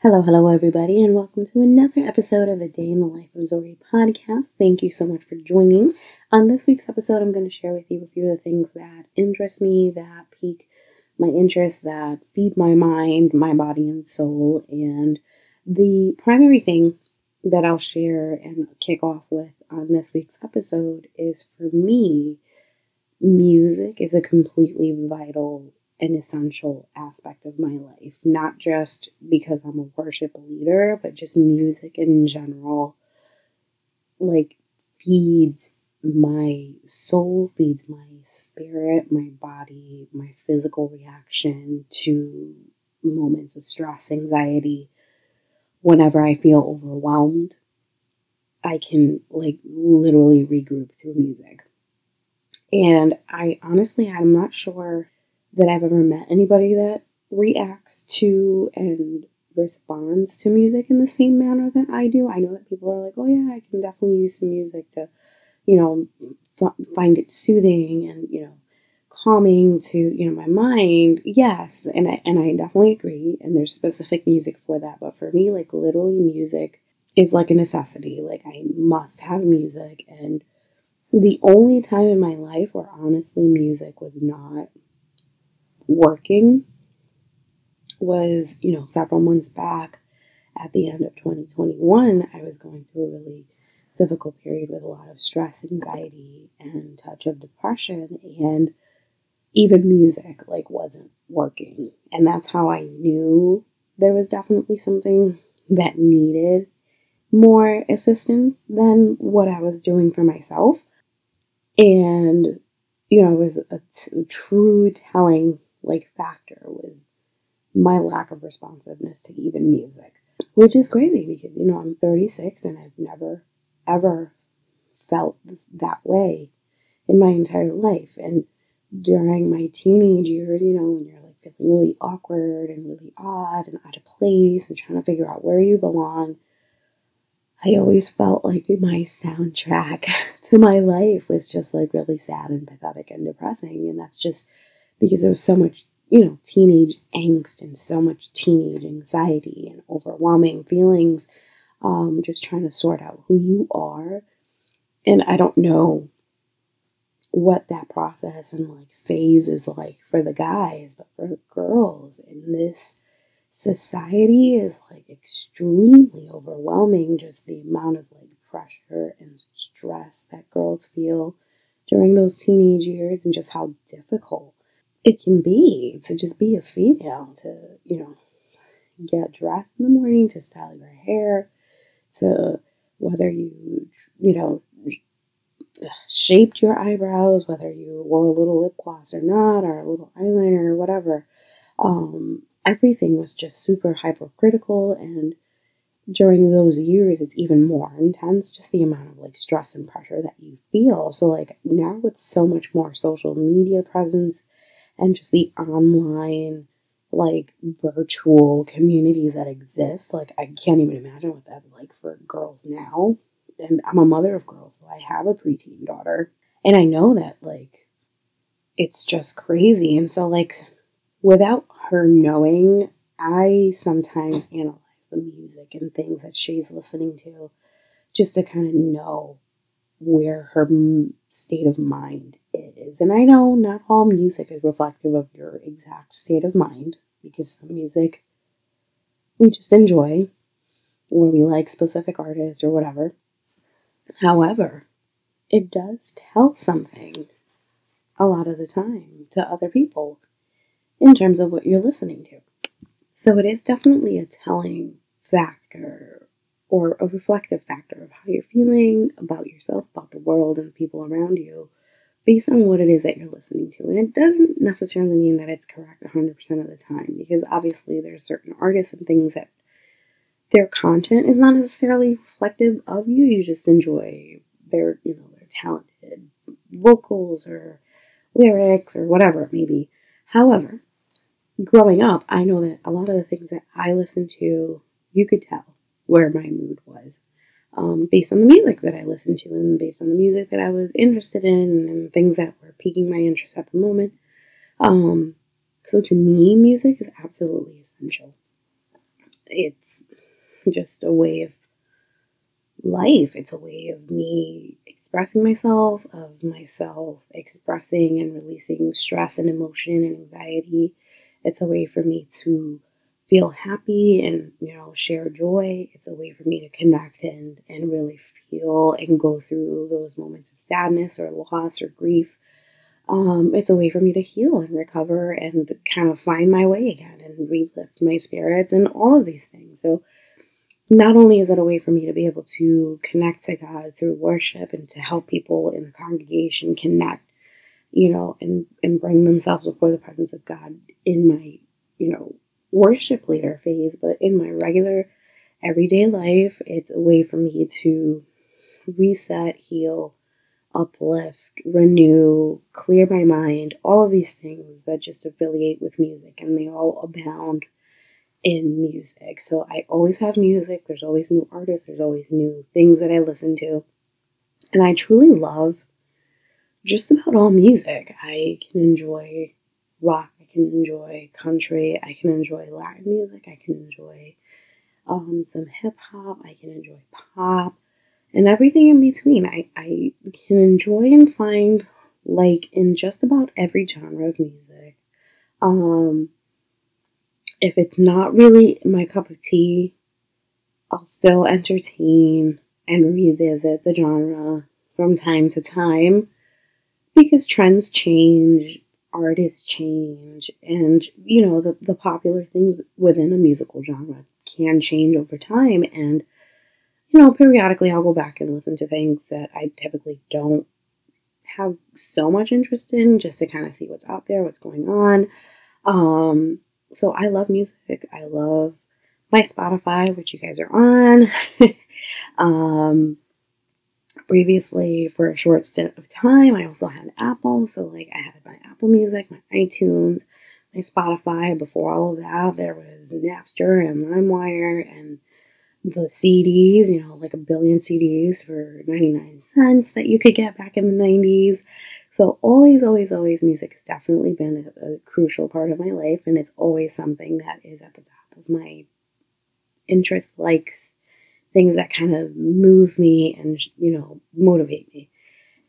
Hello, hello, everybody, and welcome to another episode of A Day in the Life of Zory podcast. Thank you so much for joining. On this week's episode, I'm going to share with you a few of the things that interest me, that pique my interest, that feed my mind, my body, and soul. And the primary thing that I'll share and kick off with on this week's episode is for me, music is a completely vital an essential aspect of my life, not just because I'm a worship leader, but just music in general, like, feeds my soul, feeds my spirit, my body, my physical reaction to moments of stress, anxiety. Whenever I feel overwhelmed, I can, like, literally regroup through music. And I honestly, I'm not sure that I've ever met anybody that reacts to and responds to music in the same manner that I do. I know that people are like, oh yeah, I can definitely use some music to, you know, f- find it soothing and you know, calming to you know my mind. Yes, and I and I definitely agree. And there's specific music for that, but for me, like literally, music is like a necessity. Like I must have music, and the only time in my life where honestly music was not working was, you know, several months back at the end of 2021, I was going through a really difficult period with a lot of stress, anxiety, and touch of depression. And even music like wasn't working. And that's how I knew there was definitely something that needed more assistance than what I was doing for myself. And, you know, it was a, true telling like factor was my lack of responsiveness to even music, which is crazy because you know I'm 36 and I've never ever felt that way in my entire life. And during my teenage years, you know, when you're like feeling really awkward and really odd and out of place and trying to figure out where you belong, I always felt like my soundtrack to my life was just like really sad and pathetic and depressing. And that's just because there was so much, you know, teenage angst and so much teenage anxiety and overwhelming feelings, um, just trying to sort out who you are. And I don't know what that process and like phase is like for the guys, but for girls in this society is like extremely overwhelming just the amount of like pressure and stress that girls feel during those teenage years and just how difficult it can be to just be a female, to, you know, get dressed in the morning, to style your hair, to whether you, you know, shaped your eyebrows, whether you wore a little lip gloss or not, or a little eyeliner or whatever. Um, everything was just super hypercritical and during those years it's even more intense just the amount of like stress and pressure that you feel so like now with so much more social media presence and just the online like virtual communities that exist. Like I can't even imagine what that's like for girls now. And I'm a mother of girls, so I have a preteen daughter. And I know that like it's just crazy. And so like without her knowing, I sometimes analyze the music and things that she's listening to just to kind of know where her state of mind is. And I know not all music is reflective of your exact state of mind because some music we just enjoy or we like specific artists or whatever. However, it does tell something a lot of the time to other people in terms of what you're listening to. So it is definitely a telling factor or a reflective factor of how you're feeling about yourself, about the world, and the people around you based on what it is that you're listening to. And it doesn't necessarily mean that it's correct 100% of the time because obviously there's certain artists and things that their content is not necessarily reflective of you. You just enjoy their, you know, their talented vocals or lyrics or whatever it may be. However, growing up, I know that a lot of the things that I listened to, you could tell where my mood was. Um, based on the music that I listened to and based on the music that I was interested in and things that were piquing my interest at the moment. Um, so to me, music is absolutely essential. It's just a way of life. It's a way of me expressing myself, of myself expressing and releasing stress and emotion and anxiety. It's a way for me to feel happy and you know share joy. It's a way for me to connect and and really feel and go through those moments of sadness or loss or grief. Um, it's a way for me to heal and recover and kind of find my way again and relift my spirits and all of these things. So not only is it a way for me to be able to connect to God through worship and to help people in the congregation connect, you know, and, and bring themselves before the presence of God in my, you know, worship leader phase, but in my regular everyday life, it's a way for me to reset, heal, uplift, renew, clear my mind, all of these things that just affiliate with music and they all abound in music. So I always have music, there's always new artists, there's always new things that I listen to. And I truly love just about all music. I can enjoy rock, I can enjoy country, I can enjoy Latin music, I can enjoy um, some hip hop, I can enjoy pop, and everything in between. I, I can enjoy and find like in just about every genre of music. Um, if it's not really my cup of tea, I'll still entertain and revisit the genre from time to time because trends change, artists change, and you know, the, the popular things within a musical genre can change over time. And you know, periodically I'll go back and listen to things that I typically don't have so much interest in just to kind of see what's out there, what's going on. Um, so I love music. I love my Spotify, which you guys are on. um, previously, for a short stint of time, I also had Apple. So, like, I had my Apple Music, my iTunes, my Spotify. Before all of that, there was Napster and LimeWire and the CDs, you know, like a billion CDs for 99 cents that you could get back in the 90s. So always, always, always, music has definitely been a, a, crucial part of my life, and it's always something that is at the top of my interest, likes, things that kind of move me and you know motivate me.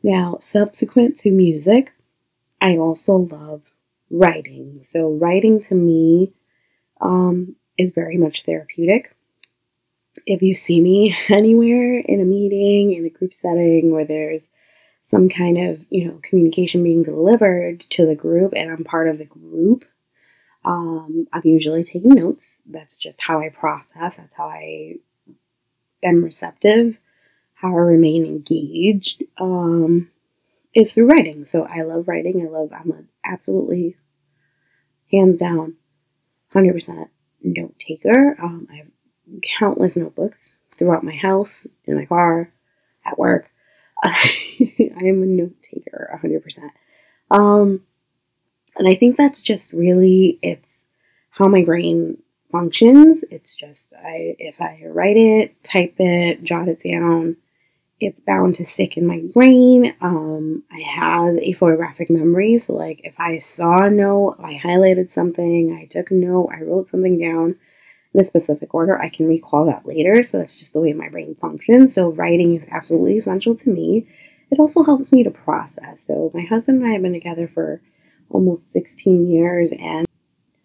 Now, subsequent to music, I also love writing. So writing to me um, is very much therapeutic. If you see me anywhere in a meeting, in a group setting where there's some kind of you know communication being delivered to the group and i'm part of the group um, i'm usually taking notes that's just how i process that's how i am receptive how i remain engaged um, is through writing. So i love writing. I love i'm absolutely hands down 100% note taker. Um, i have countless notebooks throughout my house in my car at work. I am a note taker, 100%. Um, and I think that's just really, it's how my brain functions. It's just, I, if I write it, type it, jot it down, it's bound to stick in my brain. Um, I have a photographic memory, so like if I saw a note, I highlighted something, I took a note, I wrote something down, in a specific order, I can recall that later. So that's just the way my brain functions. So writing is absolutely essential to me. It also helps me to process. So my husband and I have been together for almost 16 years. And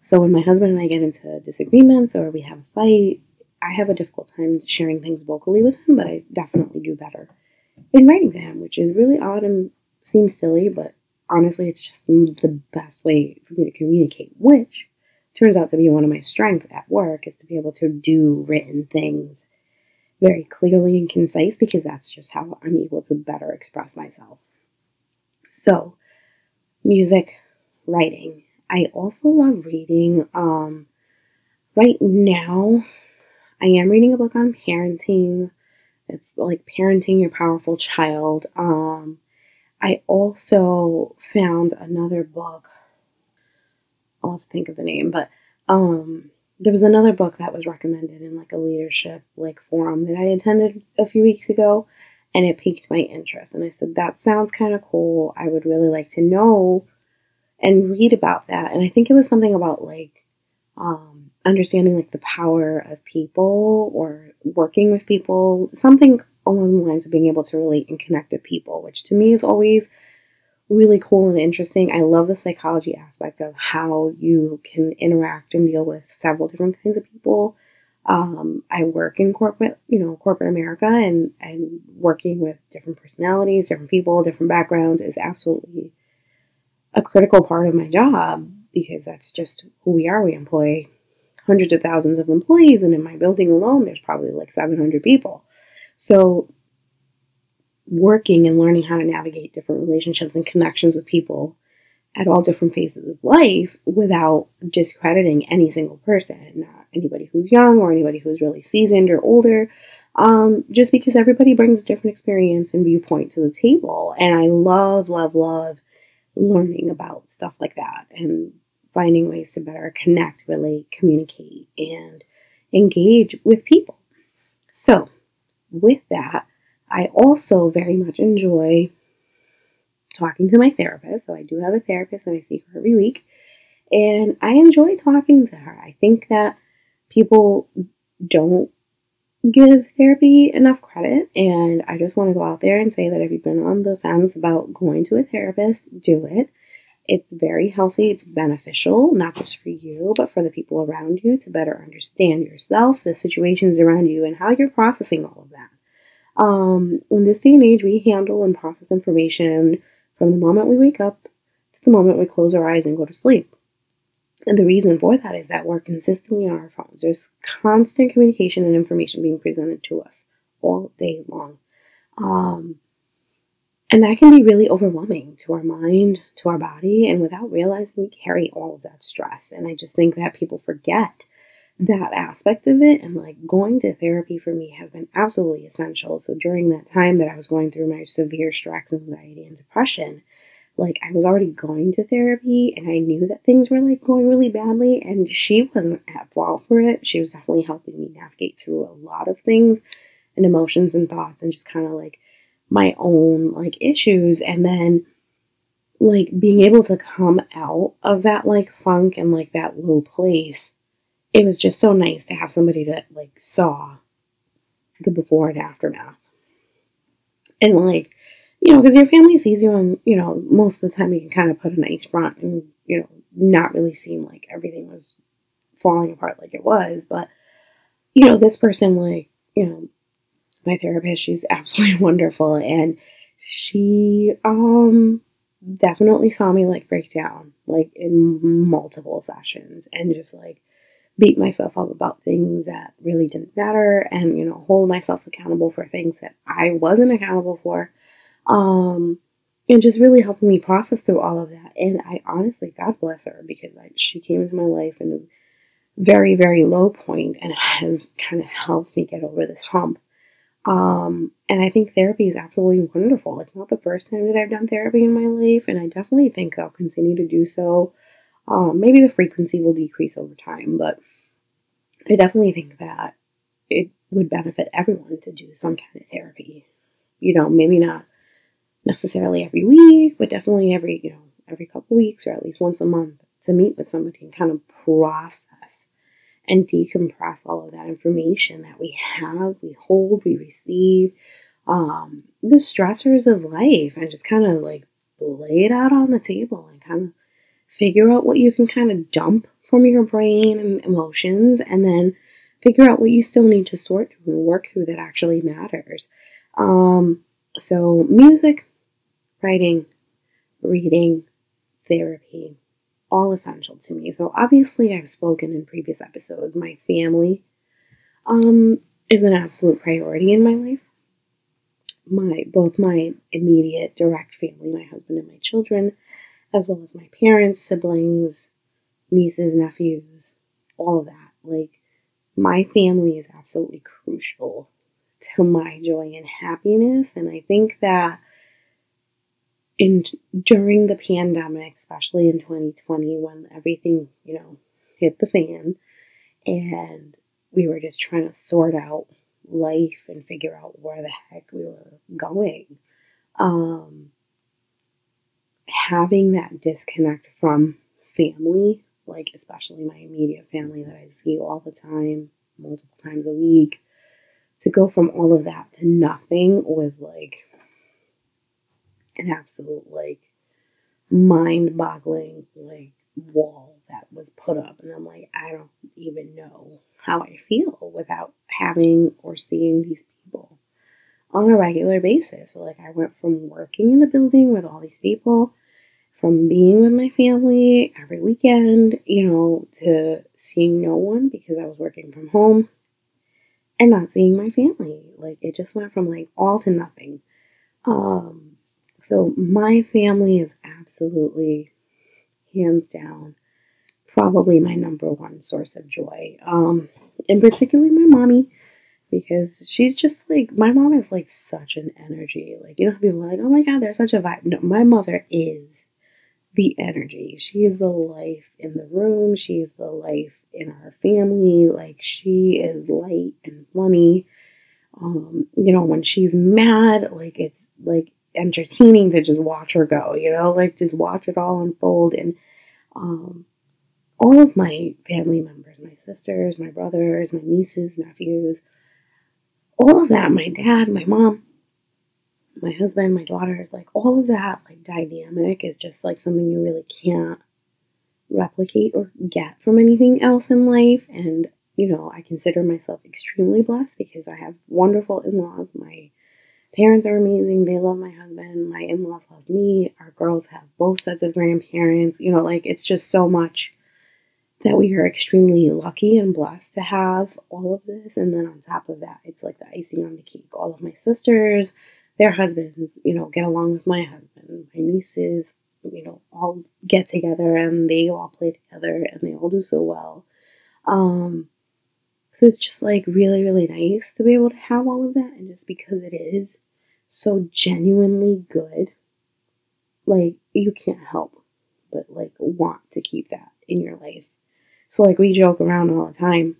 so when my husband and I get into disagreements or we have a fight, I have a difficult time sharing things vocally with him, but I definitely do better in writing to him, which is really odd and seems silly, but honestly, it's just the best way for me to communicate, which turns out to be one of my strengths at work is to be able to do written things very clearly and concise because that's just how I'm able to better express myself. So, music, writing. I also love reading. Um, right now, I am reading a book on parenting. It's like parenting your powerful child. Um, I also found another book I'll have to think of the name, but um, there was another book that was recommended in like a leadership like forum that I attended a few weeks ago, and it piqued my interest. And I said that sounds kind of cool. I would really like to know and read about that. And I think it was something about like um, understanding like the power of people or working with people, something along the lines of being able to relate and connect with people, which to me is always really cool and interesting. I love the psychology aspect of how you can interact and deal with several different kinds of people. Um, I work in corporate, you know, corporate America, and and working with different personalities, different people, different backgrounds is absolutely a critical part of my job because that's just who we are. We employ hundreds of thousands of employees, and in my building alone, there's probably like 700 people. So working and learning how to navigate different relationships and connections with people at all different phases of life without discrediting any single person, not anybody who's young or anybody who's really seasoned or older. Um, just because everybody brings a different experience and viewpoint to the table. And I love, love, love learning about stuff like that and finding ways to better connect, relate, communicate, and engage with people. So, with that, I also very much enjoy talking to my therapist. So I do have a therapist and I see her every week. And I enjoy talking to her. I think that people don't give therapy enough credit. And I just want to go out there and say that if you've been on the fence about going to a therapist, do it. It's very healthy, it's beneficial, not just for you, but for the people around you to better understand yourself, the situations around you, and how you're processing all of that. Um, in this day and age, we handle and process information from the moment we wake up to the moment we close our eyes and go to sleep. And the reason for that is that we're consistently on our phones. There's constant communication and information being presented to us all day long. Um, and that can be really overwhelming to our mind, to our body, and without realizing we carry all of that stress. And I just think that people forget that aspect of it and like going to therapy for me has been absolutely essential. So during that time that I was going through my severe stress, anxiety, and depression, like I was already going to therapy and I knew that things were like going really badly and she wasn't at fault for it. She was definitely helping me navigate through a lot of things and emotions and thoughts and just kind of like my own like issues and then like being able to come out of that like funk and like that low place it was just so nice to have somebody that like saw the before and aftermath. And like, you know, because your family sees you and, you know, most of the time you can kind of put a nice front and, you know, not really seem like everything was falling apart like it was. But, you know, this person, like, you know, my therapist, she's absolutely wonderful. And she, um, definitely saw me like break down, like in multiple sessions and just like, beat myself up about things that really didn't matter and, you know, hold myself accountable for things that I wasn't accountable for. Um, and just really helping me process through all of that. And I honestly, God bless her, because I, she came into my life in a very, very low point and has kind of helped me get over this hump. Um, and I think therapy is absolutely wonderful. It's not the first time that I've done therapy in my life, and I definitely think I'll continue to do so. Um, maybe the frequency will decrease over time, but I definitely think that it would benefit everyone to do some kind of therapy. You know, maybe not necessarily every week, but definitely every, you know, every couple weeks or at least once a month to meet with somebody and kind of process and decompress all of that information that we have, we hold, we receive, um, the stressors of life, and just kind of like lay it out on the table and kind of figure out what you can kind of dump from your brain and emotions, and then figure out what you still need to sort through and work through that actually matters. Um, so, music, writing, reading, therapy, all essential to me. So, obviously, I've spoken in previous episodes. My family um, is an absolute priority in my life. My both my immediate direct family, my husband and my children, as well as my parents, siblings, nieces, nephews, all of that. Like, my family is absolutely crucial to my joy and happiness. And I think that in during the pandemic, especially in 2020, when everything, you know, hit the fan and we were just trying to sort out life and figure out where the heck we were going. Um, having that disconnect from family like especially my immediate family that I see all the time, multiple times a week, to go from all of that to nothing was like an absolute like mind boggling like wall that was put up and I'm like I don't even know how I feel without having or seeing these people on a regular basis. So like I went from working in the building with all these people, from being with my family every weekend, you know, to seeing no one because I was working from home and not seeing my family. Like it just went from like all to nothing. Um so my family is absolutely hands down probably my number one source of joy. Um and particularly my mommy because she's just like my mom is like such an energy. Like you know people are like, oh my god, they're such a vibe. No, my mother is the energy. She is the life in the room. She is the life in our family. Like she is light and funny. Um, you know, when she's mad, like it's like entertaining to just watch her go, you know, like just watch it all unfold and um all of my family members, my sisters, my brothers, my nieces, nephews, all of that, my dad, my mom, my husband, my daughters, like all of that like dynamic is just like something you really can't replicate or get from anything else in life. And, you know, I consider myself extremely blessed because I have wonderful in laws. My parents are amazing. They love my husband. My in laws love me. Our girls have both sets of grandparents. You know, like it's just so much that we are extremely lucky and blessed to have all of this. And then on top of that, it's like the icing on the cake. All of my sisters, their husbands, you know, get along with my husband. My nieces, you know, all get together and they all play together and they all do so well. Um, so it's just like really, really nice to be able to have all of that. And just because it is so genuinely good, like you can't help but like want to keep that in your life so like we joke around all the time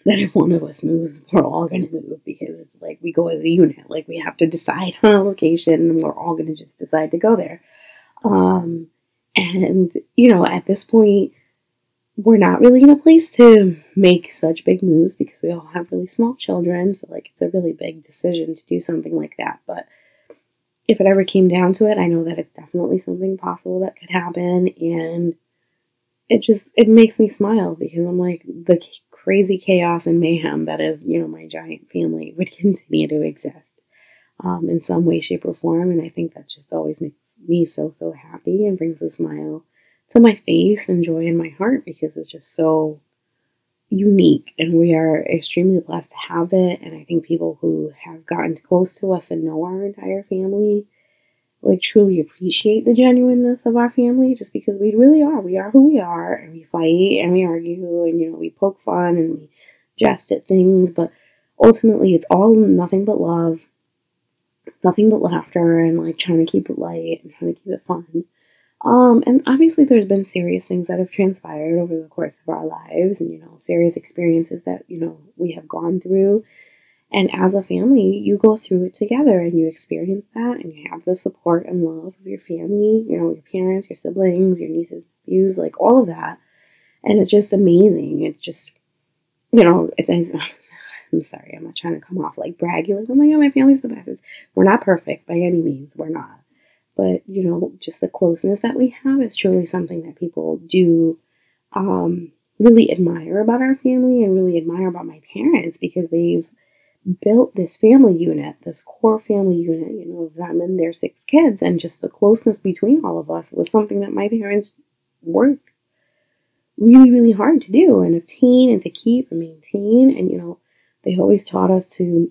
that if one of us moves, we're all gonna move because like we go as a unit. Like we have to decide on a location and we're all gonna just decide to go there. Um and you know, at this point we're not really in a place to make such big moves because we all have really small children. So like it's a really big decision to do something like that. But if it ever came down to it, I know that it's definitely something possible that could happen and it just it makes me smile because I'm like the crazy chaos and mayhem that is you know my giant family would continue to exist um, in some way, shape, or form, and I think that just always makes me so so happy and brings a smile to my face and joy in my heart because it's just so unique and we are extremely blessed to have it and I think people who have gotten close to us and know our entire family like truly appreciate the genuineness of our family just because we really are. We are who we are and we fight and we argue and you know we poke fun and we jest at things, but ultimately it's all nothing but love, nothing but laughter and like trying to keep it light and trying to keep it fun. Um, and obviously there's been serious things that have transpired over the course of our lives and you know serious experiences that you know we have gone through and as a family, you go through it together and you experience that and you have the support and love of your family, you know, your parents, your siblings, your nieces, nephews, like all of that. And it's just amazing. It's just, you know, it's, I'm sorry, I'm not trying to come off like braggy, like, oh my god, my family's the best. We're not perfect by any means. We're not. But, you know, just the closeness that we have is truly something that people do um, really admire about our family and really admire about my parents because they've built this family unit, this core family unit, you know, them and their six kids, and just the closeness between all of us was something that my parents worked really, really hard to do and obtain and to keep and maintain. And, you know, they always taught us to,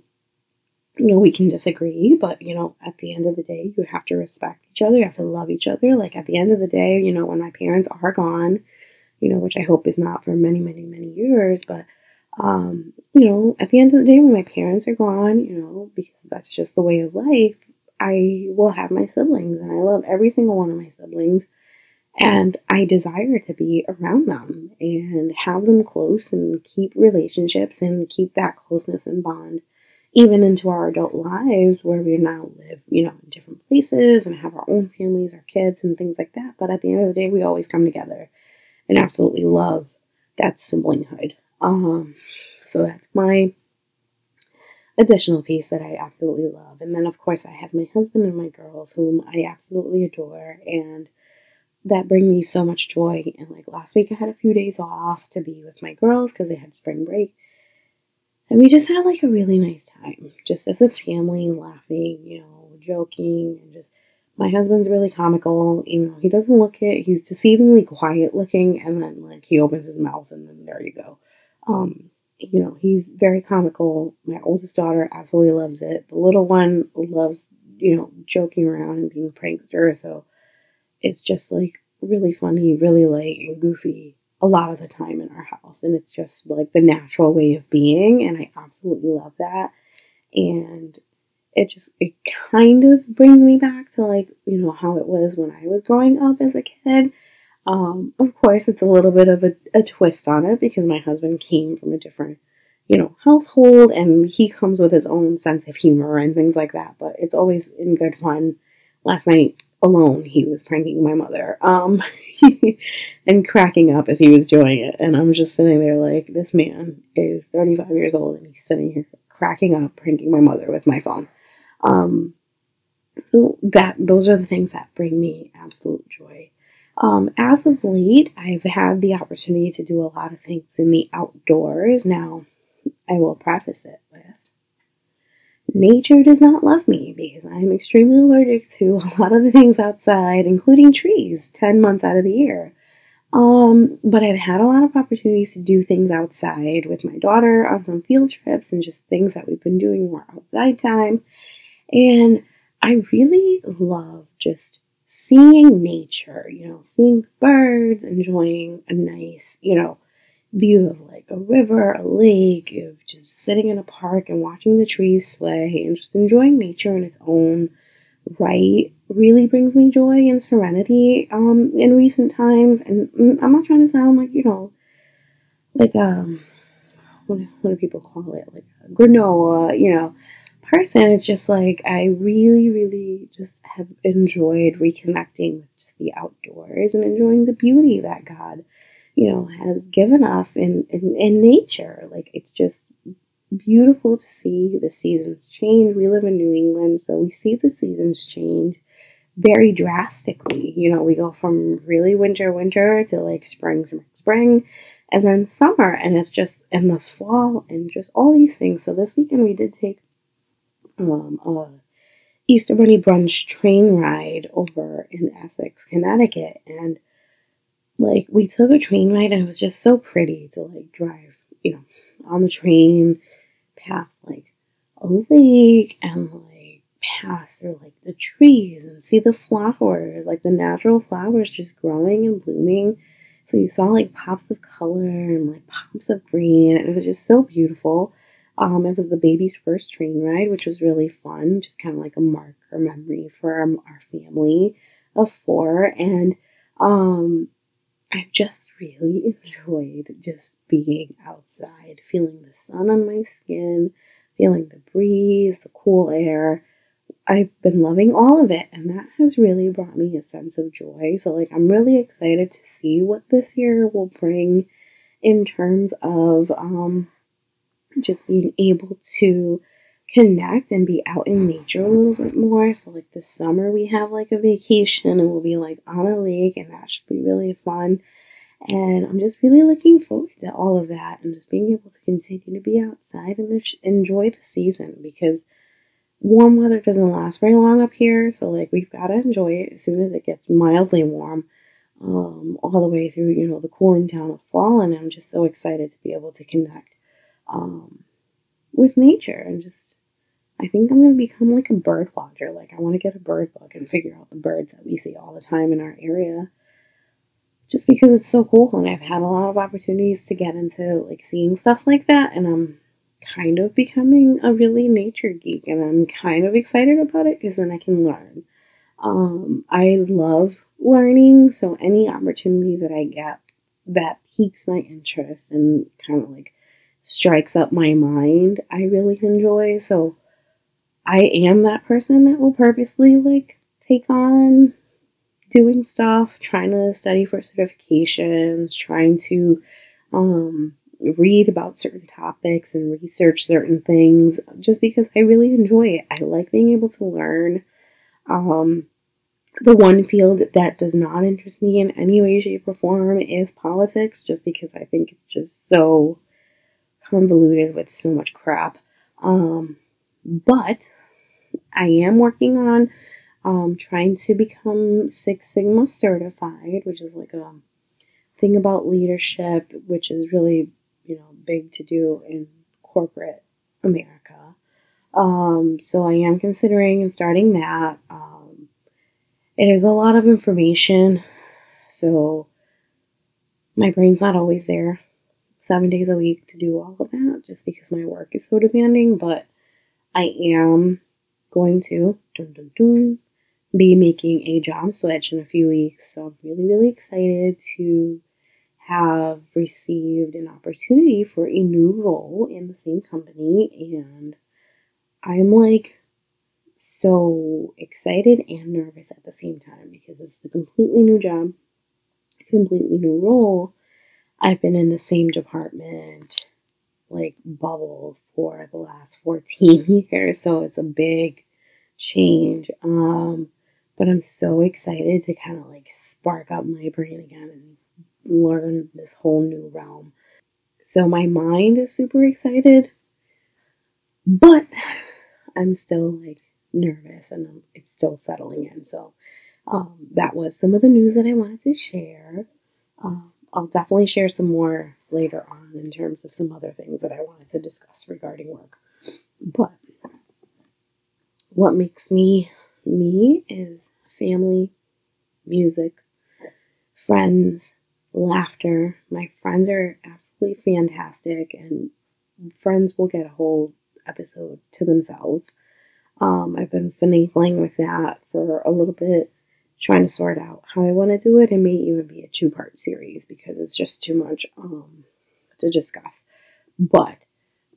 you know, we can disagree, but, you know, at the end of the day, you have to respect each other, you have to love each other. Like, at the end of the day, you know, when my parents are gone, you know, which I hope is not for many, many, many years, but um, you know, at the end of the day, when my parents are gone, you know, because that's just the way of life, I will have my siblings, and I love every single one of my siblings, and I desire to be around them and have them close and keep relationships and keep that closeness and bond even into our adult lives where we now live, you know, in different places and have our own families, our kids, and things like that. But at the end of the day, we always come together and absolutely love that siblinghood. Um, so that's my additional piece that I absolutely love. And then, of course, I have my husband and my girls, whom I absolutely adore, and that bring me so much joy. And like last week, I had a few days off to be with my girls because they had spring break. And we just had like a really nice time, just as a family, laughing, you know, joking, and just my husband's really comical. You know, he doesn't look it. He's deceivingly quiet looking, and then like he opens his mouth, and then there you go. Um, you know, he's very comical. My oldest daughter absolutely loves it. The little one loves, you know, joking around and being prankster. So it's just like really funny, really light and goofy a lot of the time in our house. And it's just like the natural way of being. And I absolutely love that. And it just, it kind of brings me back to like, you know, how it was when I was growing up as a kid. Um, of course, it's a little bit of a, a twist on it because my husband came from a different, you know, household and he comes with his own sense of humor and things like that. But it's always in good fun. Last night alone, he was pranking my mother um, and cracking up as he was doing it. And I'm just sitting there like, this man is 35 years old and he's sitting here cracking up, pranking my mother with my phone. Um, so that those are the things that bring me absolute joy. Um, as of late, I've had the opportunity to do a lot of things in the outdoors. Now, I will preface it with nature does not love me because I am extremely allergic to a lot of the things outside, including trees, 10 months out of the year. Um, but I've had a lot of opportunities to do things outside with my daughter on some field trips and just things that we've been doing more outside time. And I really love just seeing nature, you know, seeing birds, enjoying a nice, you know, view of like a river, a lake, of just sitting in a park and watching the trees sway and just enjoying nature in its own right really brings me joy and serenity um in recent times and I'm not trying to sound like, you know, like um what, what do people call it? Like granola, you know, person. It's just like I really, really just have enjoyed reconnecting with just the outdoors and enjoying the beauty that God, you know, has given us in, in, in nature. Like it's just beautiful to see the seasons change. We live in New England, so we see the seasons change very drastically. You know, we go from really winter, winter to like spring, spring, spring, and then summer, and it's just in the fall and just all these things. So this weekend we did take um, a Easter Bunny brunch train ride over in Essex, Connecticut, and like we took a train ride and it was just so pretty to like drive, you know, on the train past like a lake and like pass through like the trees and see the flowers, like the natural flowers just growing and blooming. So you saw like pops of color and like pops of green, and it was just so beautiful. Um, it was the baby's first train ride, which was really fun, just kind of like a marker memory for our, our family of four. And um, I've just really enjoyed just being outside, feeling the sun on my skin, feeling the breeze, the cool air. I've been loving all of it, and that has really brought me a sense of joy. So, like, I'm really excited to see what this year will bring in terms of um, just being able to connect and be out in nature a little bit more. So like this summer we have like a vacation and we'll be like on a lake and that should be really fun. And I'm just really looking forward to all of that and just being able to continue to be outside and enjoy the season because warm weather doesn't last very long up here. So like we've got to enjoy it as soon as it gets mildly warm. Um, all the way through, you know, the cooling down of fall, and I'm just so excited to be able to connect um, with nature and just I think I'm gonna become like a bird watcher. Like I want to get a bird book and figure out the birds that we see all the time in our area. Just because it's so cool and I've had a lot of opportunities to get into like seeing stuff like that and I'm kind of becoming a really nature geek and I'm kind of excited about it because then I can learn. Um, I love learning, so any opportunity that I get that piques my interest and kind of like strikes up my mind, I really enjoy. So I am that person that will purposely like take on doing stuff, trying to study for certifications, trying to um, read about certain topics and research certain things just because I really enjoy it. I like being able to learn. Um, the one field that does not interest me in any way, shape, or form is politics, just because I think it's just so convoluted with so much crap. Um, but I am working on um, trying to become Six Sigma certified, which is like a thing about leadership, which is really, you know, big to do in corporate America. Um, so I am considering starting that. Um, it is a lot of information, so my brain's not always there seven days a week to do all of that just because my work is so demanding, but I am going to dun, dun, dun, be making a job switch in a few weeks. So I'm really, really excited to have received an opportunity for a new role in the same company. And I'm like so excited and nervous at the same time because it's a completely new job, completely new role. I've been in the same department like bubble for the last 14 years, so it's a big change. Um, but I'm so excited to kind of like spark up my brain again and learn this whole new realm. So my mind is super excited, but I'm still like nervous and it's still settling in. So um, that was some of the news that I wanted to share. Um, I'll definitely share some more later on in terms of some other things that I wanted to discuss regarding work. But what makes me me is family, music, friends, laughter. My friends are absolutely fantastic, and friends will get a whole episode to themselves. Um, I've been finagling with that for a little bit, trying to sort out how I want to do it. It may even be a two part series because it's just too much um, to discuss. But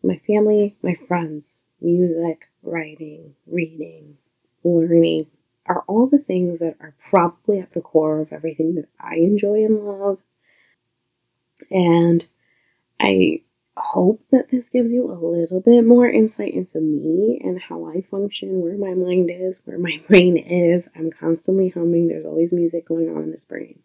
my family, my friends, music, writing, reading, learning are all the things that are probably at the core of everything that I enjoy and love. And I hope that this gives you a little bit more insight into me and how I function, where my mind is, where my brain is. I'm constantly humming, there's always music going on in this brain.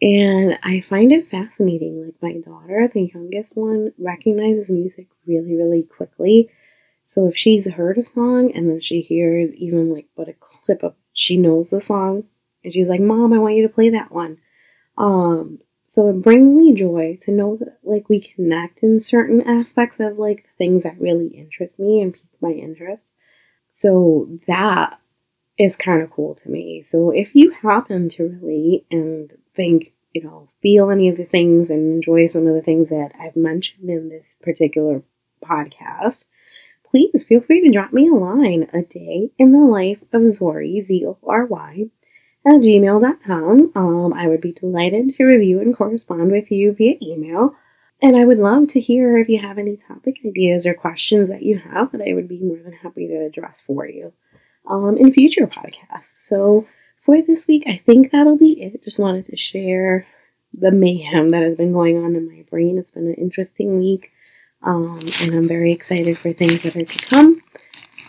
And I find it fascinating. Like my daughter, the youngest one, recognizes music really, really quickly. So if she's heard a song and then she hears even like but a clip of she knows the song and she's like, Mom, I want you to play that one. Um, so it brings me joy to know that like we connect in certain aspects of like things that really interest me and pique my interest. So that is kind of cool to me. So if you happen to relate and think, you know, feel any of the things and enjoy some of the things that I've mentioned in this particular podcast, please feel free to drop me a line a day in the life of Zory, Z O R Y, at gmail.com. Um, I would be delighted to review and correspond with you via email. And I would love to hear if you have any topic ideas or questions that you have that I would be more than happy to address for you um, in future podcasts. So for this week, I think that'll be it. Just wanted to share the mayhem that has been going on in my brain. It's been an interesting week, um, and I'm very excited for things that are to come.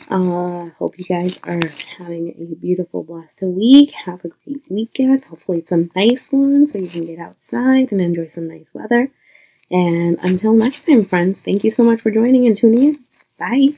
Uh, hope you guys are having a beautiful, blessed week. Have a great weekend. Hopefully, some nice ones so you can get outside and enjoy some nice weather. And until next time, friends, thank you so much for joining and tuning in. Bye.